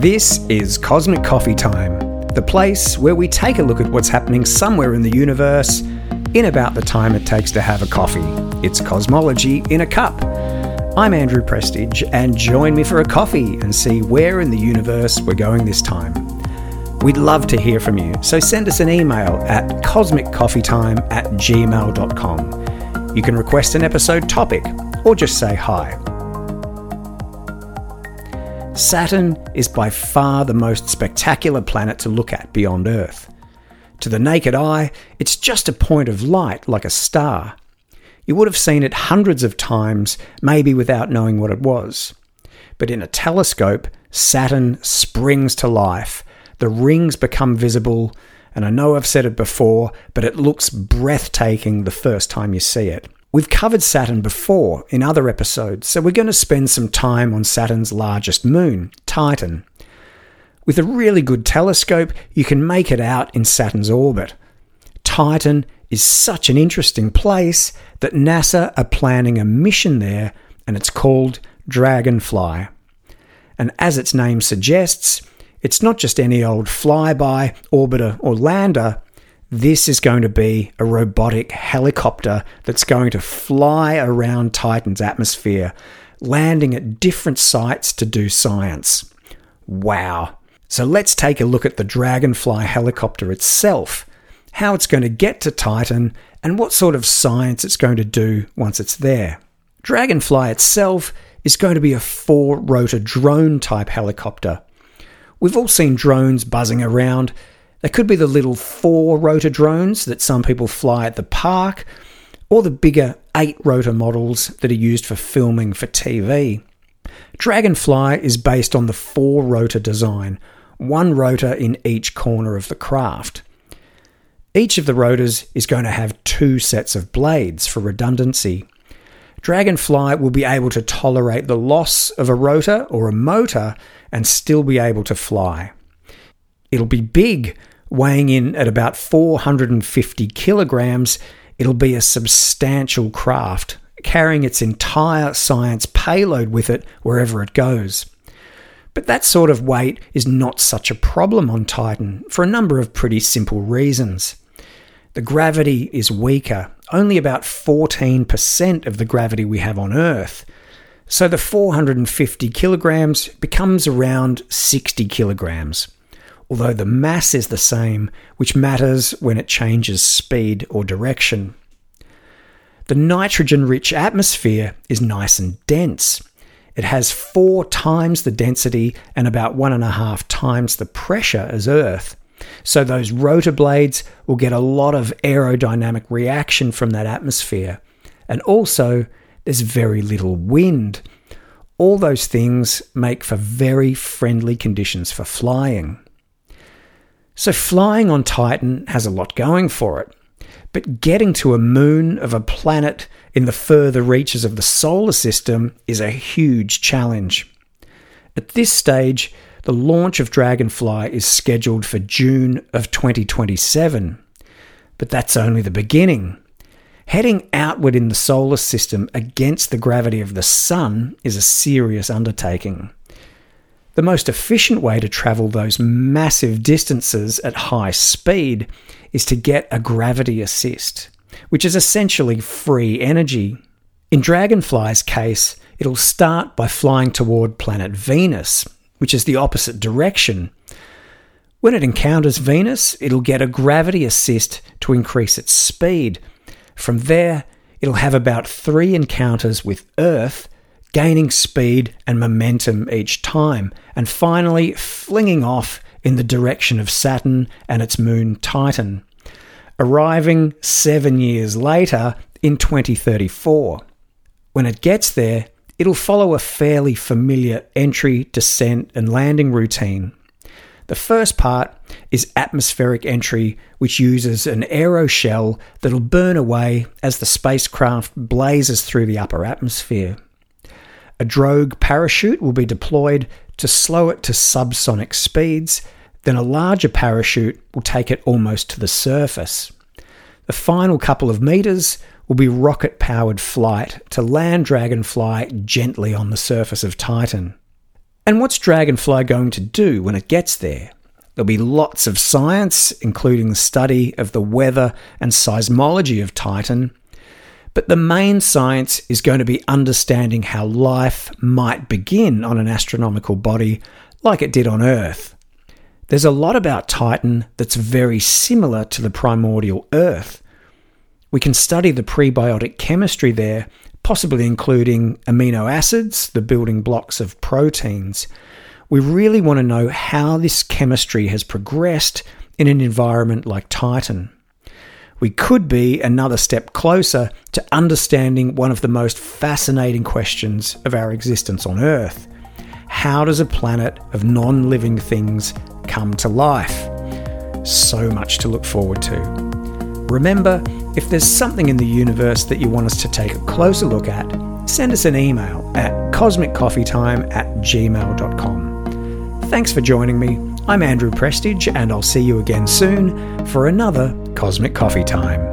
This is Cosmic Coffee Time, the place where we take a look at what's happening somewhere in the universe in about the time it takes to have a coffee. It's cosmology in a cup. I'm Andrew Prestige, and join me for a coffee and see where in the universe we're going this time. We'd love to hear from you, so send us an email at cosmiccoffeetime at gmail.com. You can request an episode topic or just say hi. Saturn is by far the most spectacular planet to look at beyond Earth. To the naked eye, it's just a point of light like a star. You would have seen it hundreds of times, maybe without knowing what it was. But in a telescope, Saturn springs to life. The rings become visible, and I know I've said it before, but it looks breathtaking the first time you see it. We've covered Saturn before in other episodes, so we're going to spend some time on Saturn's largest moon, Titan. With a really good telescope, you can make it out in Saturn's orbit. Titan is such an interesting place that NASA are planning a mission there, and it's called Dragonfly. And as its name suggests, it's not just any old flyby, orbiter, or lander. This is going to be a robotic helicopter that's going to fly around Titan's atmosphere, landing at different sites to do science. Wow. So let's take a look at the Dragonfly helicopter itself, how it's going to get to Titan, and what sort of science it's going to do once it's there. Dragonfly itself is going to be a four rotor drone type helicopter. We've all seen drones buzzing around, they could be the little four rotor drones that some people fly at the park, or the bigger eight rotor models that are used for filming for TV. Dragonfly is based on the four rotor design, one rotor in each corner of the craft. Each of the rotors is going to have two sets of blades for redundancy. Dragonfly will be able to tolerate the loss of a rotor or a motor and still be able to fly. It'll be big, weighing in at about 450 kilograms. It'll be a substantial craft, carrying its entire science payload with it wherever it goes. But that sort of weight is not such a problem on Titan for a number of pretty simple reasons. The gravity is weaker, only about 14% of the gravity we have on Earth. So the 450 kilograms becomes around 60 kilograms although the mass is the same, which matters when it changes speed or direction. The nitrogen rich atmosphere is nice and dense. It has four times the density and about one and a half times the pressure as Earth. So those rotor blades will get a lot of aerodynamic reaction from that atmosphere. And also, there's very little wind. All those things make for very friendly conditions for flying. So flying on Titan has a lot going for it. But getting to a moon of a planet in the further reaches of the solar system is a huge challenge. At this stage, the launch of Dragonfly is scheduled for June of 2027. But that's only the beginning. Heading outward in the solar system against the gravity of the Sun is a serious undertaking. The most efficient way to travel those massive distances at high speed is to get a gravity assist, which is essentially free energy. In Dragonfly's case, it'll start by flying toward planet Venus, which is the opposite direction. When it encounters Venus, it'll get a gravity assist to increase its speed. From there, it'll have about three encounters with Earth gaining speed and momentum each time, and finally flinging off in the direction of Saturn and its moon Titan, arriving seven years later in 2034. When it gets there, it'll follow a fairly familiar entry, descent, and landing routine. The first part is atmospheric entry, which uses an aeroshell that'll burn away as the spacecraft blazes through the upper atmosphere. A drogue parachute will be deployed to slow it to subsonic speeds, then a larger parachute will take it almost to the surface. The final couple of metres will be rocket powered flight to land Dragonfly gently on the surface of Titan. And what's Dragonfly going to do when it gets there? There'll be lots of science, including the study of the weather and seismology of Titan. But the main science is going to be understanding how life might begin on an astronomical body like it did on Earth. There's a lot about Titan that's very similar to the primordial Earth. We can study the prebiotic chemistry there, possibly including amino acids, the building blocks of proteins. We really want to know how this chemistry has progressed in an environment like Titan. We could be another step closer to understanding one of the most fascinating questions of our existence on Earth. How does a planet of non living things come to life? So much to look forward to. Remember, if there's something in the universe that you want us to take a closer look at, send us an email at cosmiccoffeetime at gmail.com. Thanks for joining me. I'm Andrew Prestige, and I'll see you again soon for another Cosmic Coffee Time.